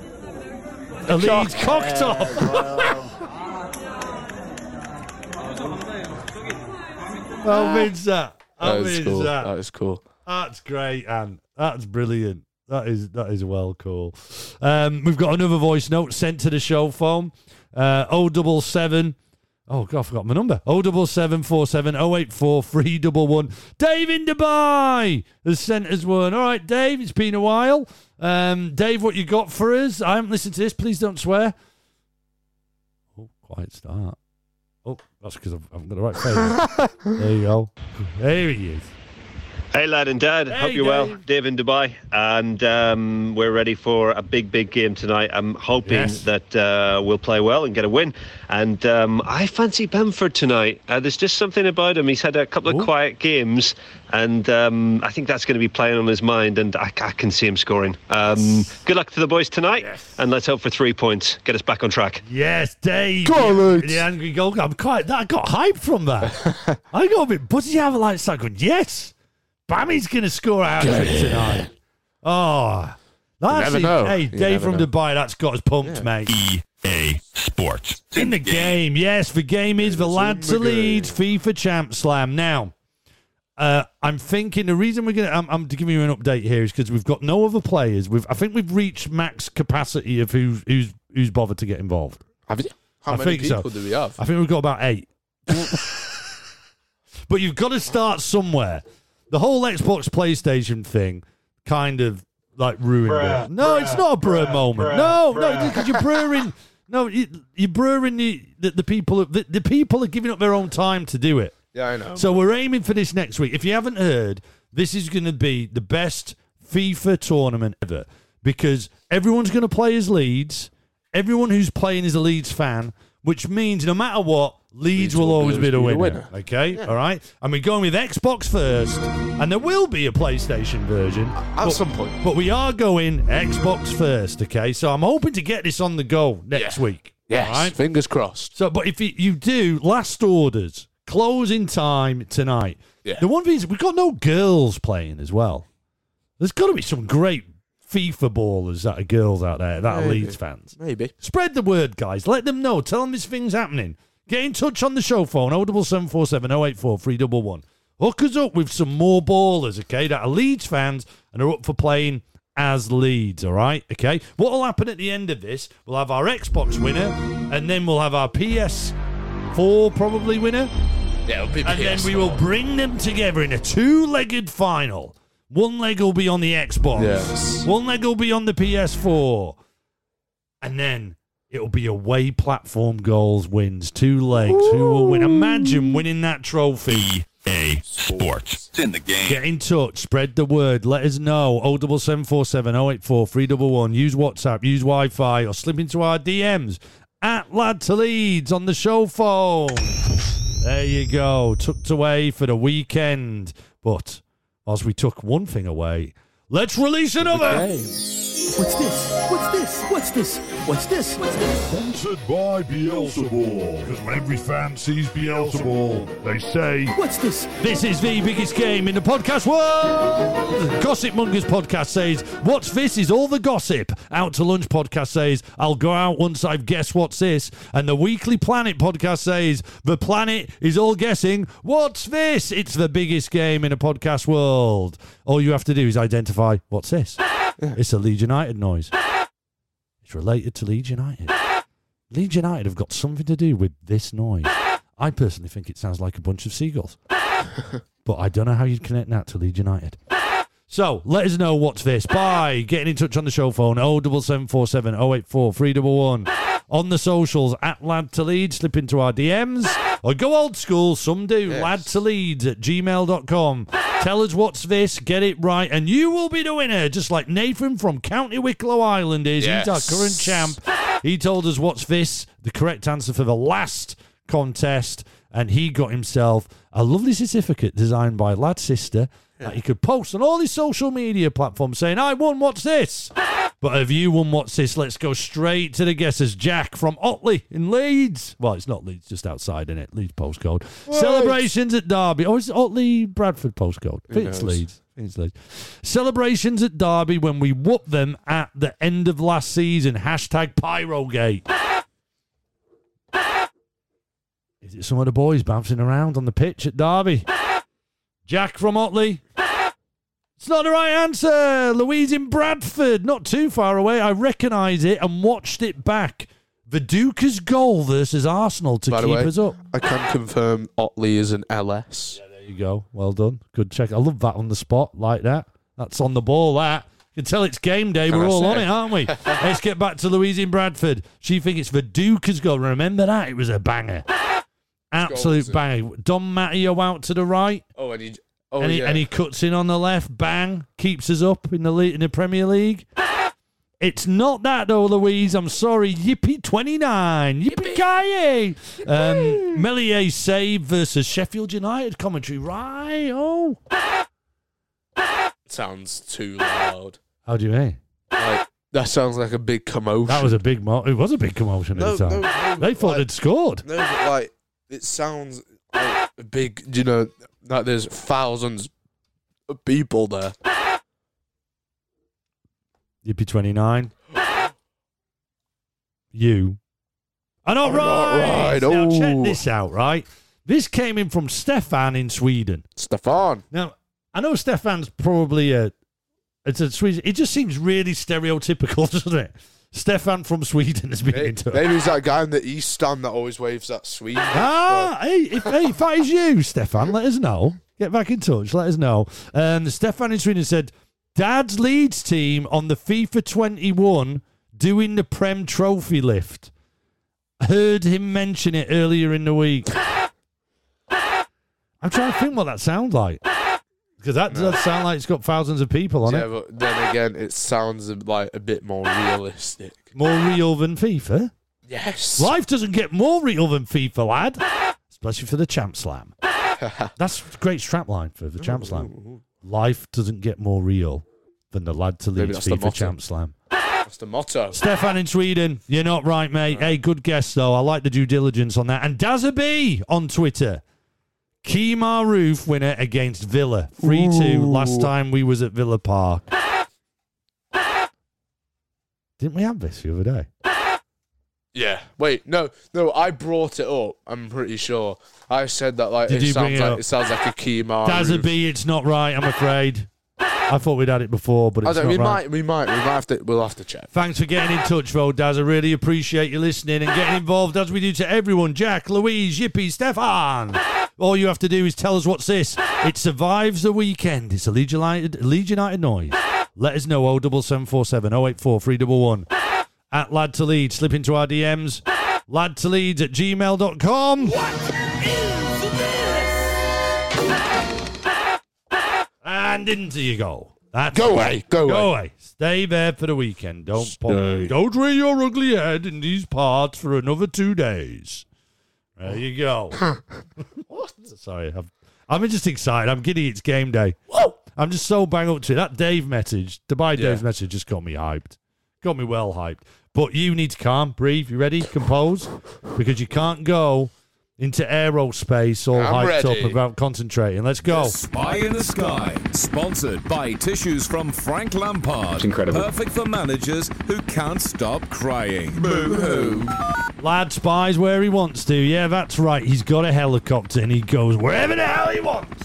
Speaker 1: a Leeds cock top. How means that? How
Speaker 2: That is
Speaker 1: means
Speaker 2: cool.
Speaker 1: that?
Speaker 2: That is cool.
Speaker 1: That's great, Anne. That's brilliant. That is that is well cool. Um, we've got another voice note sent to the show phone. Uh, 077. Oh God, I forgot my number. 07747 084 311. Dave in Dubai has sent us one. All right, Dave, it's been a while. Um, Dave, what you got for us? I haven't listened to this. Please don't swear. Oh, quiet start. Oh, that's because I've, I've got the right phone. there you go. There he is.
Speaker 4: Hey, lad and dad.
Speaker 1: Hey,
Speaker 4: Hope you're well.
Speaker 1: Dave.
Speaker 4: Dave in Dubai. And um, we're ready for a big, big game tonight. I'm hoping
Speaker 1: Yes.
Speaker 4: that uh, we'll play well and get a win. And um, I fancy Bamford tonight. Uh, there's just something about him. He's had a couple of quiet games. And um, I think that's going to be playing on his mind. And I, I can see him scoring. Um, good luck to the boys tonight. And let's hope for three points. Get us back on track.
Speaker 1: Yes, Dave.
Speaker 2: Go on,
Speaker 1: the, the angry goal. I'm quite. I got hyped from that. I got a bit buzzy. I was like, it's like, yes, Bammy's going to score out of it tonight. Oh, that's
Speaker 2: never
Speaker 1: it.
Speaker 2: know.
Speaker 1: Hey,
Speaker 2: You
Speaker 1: Dave
Speaker 2: never
Speaker 1: from
Speaker 2: know.
Speaker 1: Dubai. That's got us pumped, mate.
Speaker 5: EA Sports.
Speaker 1: In the game, yes, the game is the lad to
Speaker 2: the
Speaker 1: lead FIFA Champ Slam. Now, uh, I'm thinking the reason we're gonna I'm, I'm giving you an update here is because we've got no other players. We've I think we've reached max capacity of who's who's who's bothered to get involved.
Speaker 2: Have you? How
Speaker 1: I
Speaker 2: many
Speaker 1: think so.
Speaker 2: people do we have?
Speaker 1: I think we've got about eight. but you've got to start somewhere. The whole Xbox PlayStation thing kind of like ruined it. No, it's not a bruh moment. no, no, because you're brewing. No, you, you're brewing the, the, the people. The, the people are giving up their own time to do it.
Speaker 2: Yeah, I know.
Speaker 1: So we're aiming for this next week. If you haven't heard, this is going to be the best FIFA tournament ever because everyone's going to play as Leeds. Everyone who's playing is a Leeds fan, which means no matter what, Leeds,
Speaker 2: Leeds
Speaker 1: will
Speaker 2: will
Speaker 1: always be the winner.
Speaker 2: winner.
Speaker 1: Okay, all right. And we're going with Xbox first, and there will be a PlayStation version
Speaker 2: At
Speaker 1: but-
Speaker 2: some point.
Speaker 1: But we are going Xbox first. Okay, so I'm hoping to get this on the go next
Speaker 2: Yeah.
Speaker 1: week.
Speaker 2: Yes.
Speaker 1: right?
Speaker 2: Fingers crossed.
Speaker 1: So, but if you, you do, last orders, closing time tonight.
Speaker 2: Yeah.
Speaker 1: The one thing is, we've got no girls playing as well. There's got to be some great FIFA ballers that are girls out there that are Leeds fans.
Speaker 2: Maybe.
Speaker 1: Spread the word, guys. Let them know. Tell them this thing's happening. Get in touch on the show phone 07747 084 311. Hook us up with some more ballers, okay, that are Leeds fans and are up for playing as Leeds, all right? Okay. What will happen at the end of this? We'll have our Xbox winner, and then we'll have our PS4 probably winner,
Speaker 2: Yeah, it'll be
Speaker 1: and then we will bring them together in a two legged final. One leg will be on the Xbox,
Speaker 2: Yes.
Speaker 1: one leg will be on the PS4, and then it'll be away platform goals wins. Two legs. Who will win? Imagine winning that trophy.
Speaker 5: EA Sports. It's in the game.
Speaker 1: Get in touch, spread the word, let us know. 07747 084 311. Use WhatsApp, use Wi Fi, or slip into our DMs at Lad to Leeds on the show phone. There you go, tucked away for the weekend. But as we took one thing away, let's release another.
Speaker 2: Game.
Speaker 3: What's this? What's this? What's this? What's this? What's this?
Speaker 6: Sponsored by Beelzebul. Because when every fan sees Beelzebul, they say,
Speaker 3: What's this?
Speaker 1: This is the biggest game in the podcast world. Gossip Mongers podcast says, What's this is all the gossip. Out to Lunch podcast says, I'll go out once I've guessed what's this. And the Weekly Planet podcast says, The planet is all guessing, What's this? It's the biggest game in the podcast world. All you have to do is identify, What's this? It's a Leeds United noise. It's related to Leeds United. Leeds United have got something to do with this noise. I personally think it sounds like a bunch of seagulls. but I don't know how you'd connect that to Leeds United. So let us know what's this by getting in touch on the show phone 07747 084 311 on the socials at lad to lead slip into our DMs or go old school some do
Speaker 2: Yes.
Speaker 1: lad to lead at gmail.com tell us what's this get it right and you will be the winner just like Nathan from County Wicklow Island is. He's our current champ. He told us what's this the correct answer for the last contest and he got himself a lovely certificate designed by Lad's sister that he could post on all his social media platforms saying, I won What's This? But if you won What's This? Let's go straight to the guesses. Jack from Otley in Leeds. Well, it's not Leeds, just outside, in it? Leeds postcode. Celebrations at Derby. Oh, it's Otley Bradford postcode. It's? Leeds. It's Leeds. Celebrations at Derby when we whooped them at the end of last season. Hashtag Pyrogate. Is it some of the boys bouncing around on the pitch at Derby? Jack from Otley. It's not the right answer. Louise in Bradford, not too far away. I recognise it and watched it back. Viduka's goal versus Arsenal to
Speaker 2: By the
Speaker 1: keep
Speaker 2: way,
Speaker 1: us up.
Speaker 2: I can confirm Otley is an LS.
Speaker 1: Yeah, there you go. Well done. Good check. I love that on the spot like that. That's on the ball. That you can tell it's game day.
Speaker 2: Can
Speaker 1: We're
Speaker 2: I
Speaker 1: all on it, aren't we? Let's get back to Louise in Bradford. She thinks it's Viduka's goal. Remember that? It was a banger. Absolute banger. Dom Matteo out to the right.
Speaker 2: Oh, and he. Oh,
Speaker 1: and, he,
Speaker 2: yeah.
Speaker 1: and he cuts in on the left, bang, keeps us up in the le- in the Premier League. It's not that though, Louise. I'm sorry. Yippee 29. Yippee ki Um, Meslier save versus Sheffield United commentary. Right. Oh.
Speaker 2: sounds too loud.
Speaker 1: How do you mean?
Speaker 2: Like that sounds like a big commotion.
Speaker 1: That was a big mo- It was a big commotion
Speaker 2: no,
Speaker 1: at the time.
Speaker 2: no,
Speaker 1: they thought
Speaker 2: like,
Speaker 1: they'd scored.
Speaker 2: No, like it sounds like a big. You know, like there's thousands of people there.
Speaker 1: Yippee 29. You are not
Speaker 2: I'm not
Speaker 1: right.
Speaker 2: right.
Speaker 1: Now, check
Speaker 2: Oh.
Speaker 1: this out, right? This came in from Stefan in Sweden.
Speaker 2: Stefan.
Speaker 1: Now, I know Stefan's probably a. It's a Swedish. It just seems really stereotypical, doesn't it? Stefan from Sweden has been into it.
Speaker 2: maybe it's that guy in the East Stand that always waves at Sweden.
Speaker 1: Ah, hey, if, hey, if that is you, Stefan, let us know. Get back in touch. Let us know. Um, Stefan in Sweden said, Dad's Leeds team on the FIFA 21 doing the Prem Trophy lift. Heard him mention it earlier in the week. I'm trying to think what that sounds like. Because that does sound like it's got thousands of people on
Speaker 2: yeah,
Speaker 1: it.
Speaker 2: but then again, it sounds like a bit more realistic.
Speaker 1: More real than FIFA.
Speaker 2: Yes.
Speaker 1: Life doesn't get more real than FIFA, lad. Especially for the Champ Slam. That's a great strapline for the Champ Slam. Life doesn't get more real than the lad to
Speaker 2: Maybe
Speaker 1: lead
Speaker 2: that's the
Speaker 1: FIFA
Speaker 2: motto.
Speaker 1: Champ Slam.
Speaker 2: That's the motto.
Speaker 1: Stefan in Sweden, you're not right, mate. Hey, good guess though. I like the due diligence on that. And Dazza B on Twitter. Kemar Roofe winner against Villa. 3 2 last time we was at Villa Park. Didn't we have this the other day?
Speaker 2: Yeah. Wait, no, no. I brought it up. I'm pretty sure. I said that like
Speaker 1: Did
Speaker 2: it
Speaker 1: you bring
Speaker 2: sounds
Speaker 1: it
Speaker 2: like
Speaker 1: up?
Speaker 2: it sounds like a key mark.
Speaker 1: Dazza B, it's not right, I'm afraid. I thought we'd had it before, but
Speaker 2: I
Speaker 1: it's
Speaker 2: don't.
Speaker 1: not
Speaker 2: We
Speaker 1: right.
Speaker 2: might. We might. We might have to. We'll have to check.
Speaker 1: Thanks for getting in touch, though, Daz. I really appreciate you listening and getting involved as we do to everyone. Jack, Louise, Yippee, Stefan. All you have to do is tell us what's this. It survives the weekend. It's a Leeds United, Leeds United noise. Let us know 07747 084 311. At Lad to Lead. Slip into our DMs. Lad to Leeds at gmail.com. What is this? And into you go. That's
Speaker 2: Go away. Go,
Speaker 1: Go
Speaker 2: away.
Speaker 1: away. Stay there for the weekend. Don't pop,
Speaker 2: Stay.
Speaker 1: don't rear your ugly head in these parts for another two days. There you go. what? Sorry, I'm, I'm just excited. I'm giddy. It's game day. I'm just so bang up to it. That Dave message, Dubai Dave's
Speaker 2: Yeah.
Speaker 1: message, just got me hyped. got me well hyped. But you need to calm, breathe. You ready? Compose, because you can't go into aerospace all
Speaker 2: I'm
Speaker 1: hyped
Speaker 2: ready.
Speaker 1: up about concentrating. Let's go.
Speaker 7: Spy in the Sky, sponsored by Tissues from Frank Lampard.
Speaker 5: incredible.
Speaker 7: Perfect for managers who can't stop crying. Boo hoo.
Speaker 1: Lad spies where he wants to. Yeah, that's right. He's got a helicopter and he goes wherever the hell he wants.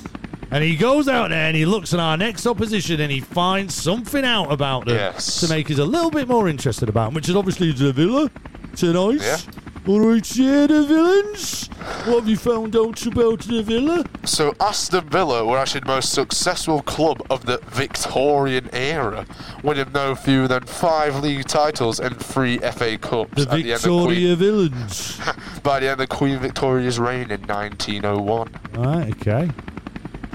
Speaker 1: And he goes out there and he looks at our next opposition and he finds something out about them
Speaker 2: Yes.
Speaker 1: to make us a little bit more interested about them, which is obviously the Villa tonight.
Speaker 2: Yeah.
Speaker 1: All right, yeah, the villains. What have you found out about the Villa?
Speaker 2: So Aston Villa were actually the most successful club of the Victorian era, winning no fewer than five league titles and three FA Cups
Speaker 1: The
Speaker 2: at the end
Speaker 1: Victoria Villains.
Speaker 2: By the end of Queen Victoria's reign in 1901.
Speaker 1: right, okay.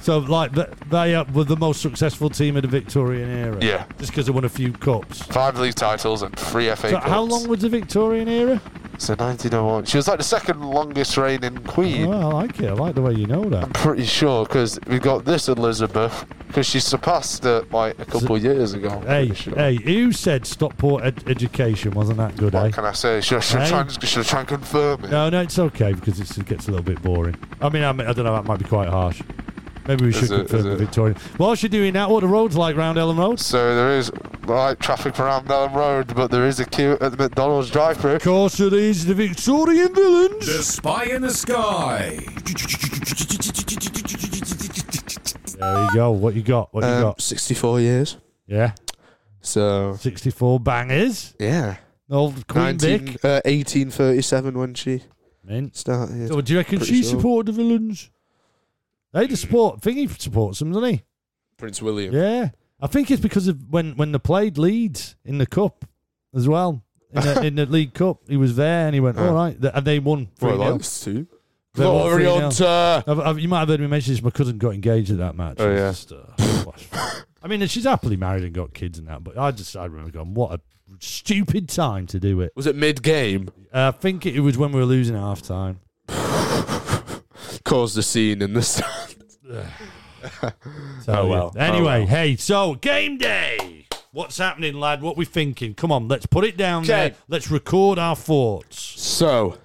Speaker 1: So, like, they were the most successful team of the Victorian era.
Speaker 2: Yeah.
Speaker 1: Just because they won a few cups.
Speaker 2: Five league titles and three FA
Speaker 1: So
Speaker 2: Cups.
Speaker 1: how long was the Victorian era?
Speaker 2: So 1901. She was like the second longest reigning queen.
Speaker 1: Oh, I like it. I like the way you know that.
Speaker 2: I'm pretty sure because we got this Elizabeth because she surpassed it like a couple of years ago.
Speaker 1: Hey,
Speaker 2: sure.
Speaker 1: hey, who said Stockport ed- education wasn't that good,
Speaker 2: What
Speaker 1: eh?
Speaker 2: can I say? Should, should, I
Speaker 1: Hey.
Speaker 2: try and, should try and confirm it?
Speaker 1: No, no, it's okay because it's, it gets a little bit boring. I mean, I, mean, I don't know, that might be quite harsh. Maybe we
Speaker 2: Is
Speaker 1: should
Speaker 2: it-
Speaker 1: confirm
Speaker 2: is
Speaker 1: the
Speaker 2: it?
Speaker 1: Victorian. Whilst you're doing that, what are the roads like round Elland Road?
Speaker 2: So there is light traffic around Elland Road, but there is a queue at the McDonald's drive-through.
Speaker 1: Of course, it is the Victorian villains. The.
Speaker 7: Spy in the Sky.
Speaker 1: There you go. What you got? What you
Speaker 2: Um,
Speaker 1: got?
Speaker 2: 64 years.
Speaker 1: Yeah,
Speaker 2: So
Speaker 1: 64 bangers.
Speaker 2: yeah,
Speaker 1: Old Queen
Speaker 2: 19,
Speaker 1: Vic.
Speaker 2: uh, 1837 when she
Speaker 1: Mint.
Speaker 2: started.
Speaker 1: Oh, do you reckon
Speaker 2: Pretty
Speaker 1: she
Speaker 2: sure.
Speaker 1: supported the villains? They just support. Thingy supports them, doesn't he?
Speaker 2: Prince William.
Speaker 1: Yeah, I think it's because of when when they played Leeds in the cup as well in the, in the League Cup. He was there and he went, all right, and they won.
Speaker 2: Well,
Speaker 1: 3-0.
Speaker 2: those two.
Speaker 1: They won
Speaker 2: Glory
Speaker 1: 3-0.
Speaker 2: Hunter.
Speaker 1: I've, I've, you might have heard me mention this. My cousin got engaged at that match.
Speaker 2: Oh,
Speaker 1: It's
Speaker 2: yeah.
Speaker 1: just, uh. I mean, she's happily married and got kids and that. But I just I remember going, what a stupid time to do it.
Speaker 2: Was it mid-game?
Speaker 1: Uh, I think it was when we were losing at half time.
Speaker 2: Caused a scene in the
Speaker 1: So, oh,
Speaker 2: well.
Speaker 1: yeah. Anyway,
Speaker 2: Oh, well.
Speaker 1: hey, so game day. What's happening, lad? What we thinking? Come on, let's put it down there. Let's record our thoughts.
Speaker 2: So,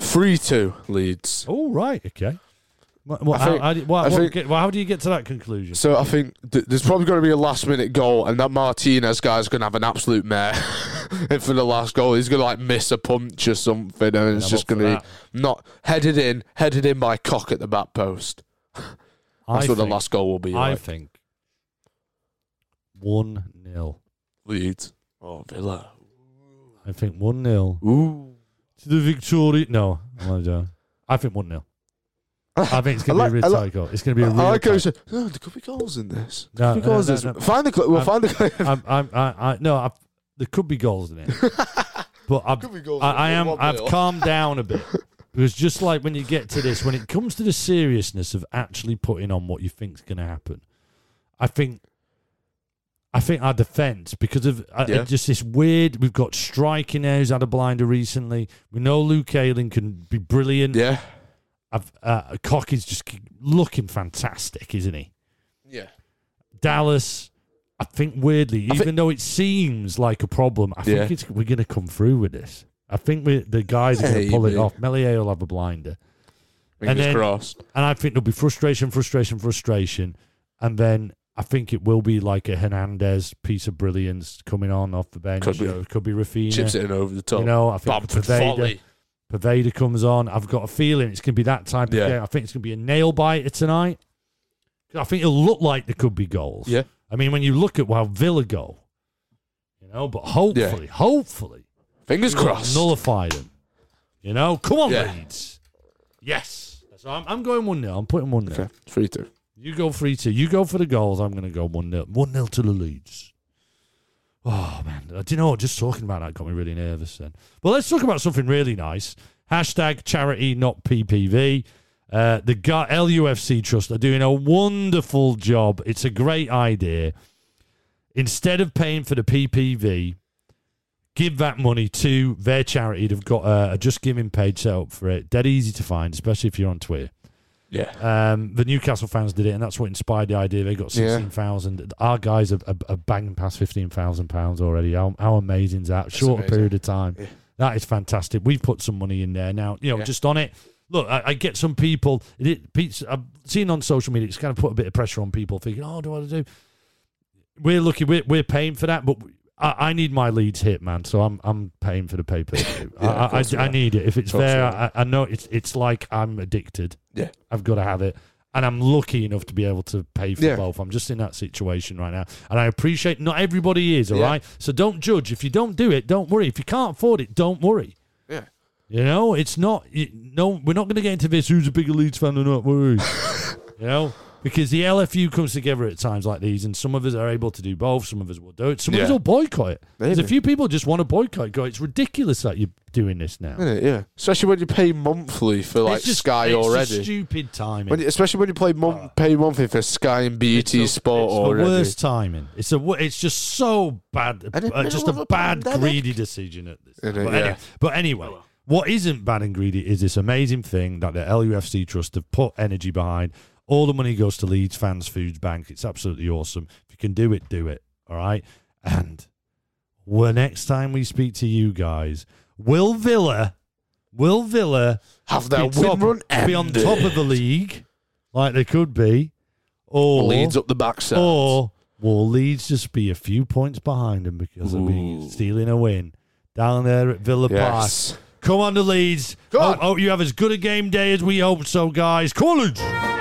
Speaker 2: 3-2 Leeds.
Speaker 1: All right. okay. What, what,
Speaker 2: I think-
Speaker 1: how, how, do- what- what
Speaker 2: think-
Speaker 1: get- how do you get to that conclusion?
Speaker 2: So I think th- there's probably going to be a last minute goal, and that Martinez guy's going to have an absolute mare. for the last goal, he's going to like miss a punch or something, and it's
Speaker 1: I'm
Speaker 2: just going to be not headed in, headed in by Koch at the back post. That's
Speaker 1: I
Speaker 2: what the last goal will be.
Speaker 1: I
Speaker 2: like.
Speaker 1: think one 0
Speaker 2: Leeds. Oh, Villa.
Speaker 1: I think one 0
Speaker 2: Ooh.
Speaker 1: to the Victoria. No, not. I think one 0 I think it's going to
Speaker 2: I
Speaker 1: be a
Speaker 2: like-
Speaker 1: real
Speaker 2: I like-
Speaker 1: tight. It's going to be a real.
Speaker 2: like how you said, no, there could be goals in this.
Speaker 1: No,
Speaker 2: There could be
Speaker 1: no,
Speaker 2: goals
Speaker 1: no,
Speaker 2: in this.
Speaker 1: no.
Speaker 2: Find the clip. We'll
Speaker 1: I'm-
Speaker 2: find the clip.
Speaker 1: I'm, I'm, I, I, no, i there could be goals in it, but I've,
Speaker 2: be
Speaker 1: I, I am. I've calmed down a bit because just like when you get to this, when it comes to the seriousness of actually putting on what you think's going to happen, I think. I think our defence, because of uh,
Speaker 2: Yeah.
Speaker 1: just this weird, we've got striking there who's had a blinder recently. We know Luke Ayling can be brilliant.
Speaker 2: yeah.
Speaker 1: I've, uh, Koch is just looking fantastic, isn't he?
Speaker 2: Yeah.
Speaker 1: Dallas, I think weirdly,
Speaker 2: I
Speaker 1: even
Speaker 2: thi-
Speaker 1: though it seems like a problem, I think
Speaker 2: Yeah.
Speaker 1: it's, we're going to come through with this. I think we the guys are going to pull it off. Meslier will have a blinder,
Speaker 2: Fingers
Speaker 1: then-
Speaker 2: crossed.
Speaker 1: and I think there'll be frustration, frustration, frustration, and then I think it will be like a Hernandez piece of brilliance coming on off the bench.
Speaker 2: Could be.
Speaker 1: or it could be Raphinha.
Speaker 2: Chips it in over the top.
Speaker 1: You know, I think
Speaker 2: Bamford
Speaker 1: Poveda,
Speaker 2: volley.
Speaker 1: Poveda comes on. I've got a feeling it's going to be that type of
Speaker 2: Yeah.
Speaker 1: game. I think it's going to be a nail biter tonight. I think it'll look like there could be goals.
Speaker 2: Yeah.
Speaker 1: I mean, when you look at how Villa go, you know, but hopefully, hopefully,
Speaker 2: Fingers crossed.
Speaker 1: nullify them. You know, come on,
Speaker 2: Yeah.
Speaker 1: Leeds. Yes. So I'm, I'm going 1 0. I'm putting 1 0.
Speaker 2: Okay. 3 2.
Speaker 1: You go 3 2. You go for the goals. I'm going to go 1 0. 1 0 to the Leeds. Oh, man. Uh, Do you know what? Just talking about that got me really nervous then. But let's talk about something really nice. Hashtag charity, not PPV. Uh, the LUFC Trust are doing a wonderful job. It's a great idea. Instead of paying for the PPV, give that money to their charity. They've got uh, a Just Giving page set up for it. Dead easy to find, especially if you're on Twitter.
Speaker 8: Yeah.
Speaker 1: Um, the Newcastle fans did it, and that's what inspired the idea. They got
Speaker 8: Yeah.
Speaker 1: sixteen thousand. Our guys are, are, are banging past fifteen thousand pounds already. How, how amazing is that? Short
Speaker 8: amazing.
Speaker 1: period of time.
Speaker 8: Yeah.
Speaker 1: That is fantastic. We've put some money in there now. You know,
Speaker 8: Yeah.
Speaker 1: just on it. Look, I, I get some people. It, it, Pete's, I've seen on social media. It's kind of put a bit of pressure on people, thinking, "Oh, do I do?" We're lucky. We're, we're paying for that, but. I, I need my Leeds hit, man. So I'm I'm paying for the pay per view.
Speaker 8: Yeah,
Speaker 1: I, I, I need it. If it's there. I, I know it's it's like I'm addicted.
Speaker 8: Yeah.
Speaker 1: I've got to have it. And I'm lucky enough to be able to pay for
Speaker 8: Yeah.
Speaker 1: both. I'm just in that situation right now. And I appreciate not everybody is, all right.
Speaker 8: Yeah.
Speaker 1: So don't judge. If you don't do it, don't worry. If you can't afford it, don't worry.
Speaker 8: Yeah.
Speaker 1: You know, it's not, you, no, we're not going to get into this who's a bigger Leeds fan or not, worry. you know, because the LFU comes together at times like these, and some of us are able to do both, some of us will do it, some of us will boycott it. There's a
Speaker 8: Maybe.
Speaker 1: few people just want to boycott. Go, it's ridiculous that you're doing this now.
Speaker 8: Isn't it? Yeah. Especially when you pay monthly for like
Speaker 1: it's just,
Speaker 8: Sky
Speaker 1: it's just
Speaker 8: already.
Speaker 1: stupid timing.
Speaker 8: When you- especially when you play mon- pay monthly for Sky and BT
Speaker 1: It's the-
Speaker 8: Sport
Speaker 1: it's
Speaker 8: already.
Speaker 1: the worst timing. It's a. wo- It's just so bad.
Speaker 8: And in
Speaker 1: uh, just
Speaker 8: middle
Speaker 1: a
Speaker 8: of a
Speaker 1: bad,
Speaker 8: pandemic.
Speaker 1: greedy decision at this. But,
Speaker 8: Yeah.
Speaker 1: anyway, but anyway, what isn't bad and greedy is this amazing thing that the LUFC Trust have put energy behind. All the money goes to Leeds Fans Foods Bank. It's absolutely awesome. If you can do it, do it. All right. And well, next time we speak to you guys, will Villa, will Villa
Speaker 8: Have their win
Speaker 1: top,
Speaker 8: run
Speaker 1: be on top of the league like they could be, or
Speaker 8: Leeds up the backside.
Speaker 1: or will Leeds just be a few points behind them because of being
Speaker 8: Ooh.
Speaker 1: stealing a win down there at Villa
Speaker 8: yes.
Speaker 1: Park? Come on, the Leeds.
Speaker 8: Come on.
Speaker 1: hope you have as good a game day as we hope so, guys. Leeds.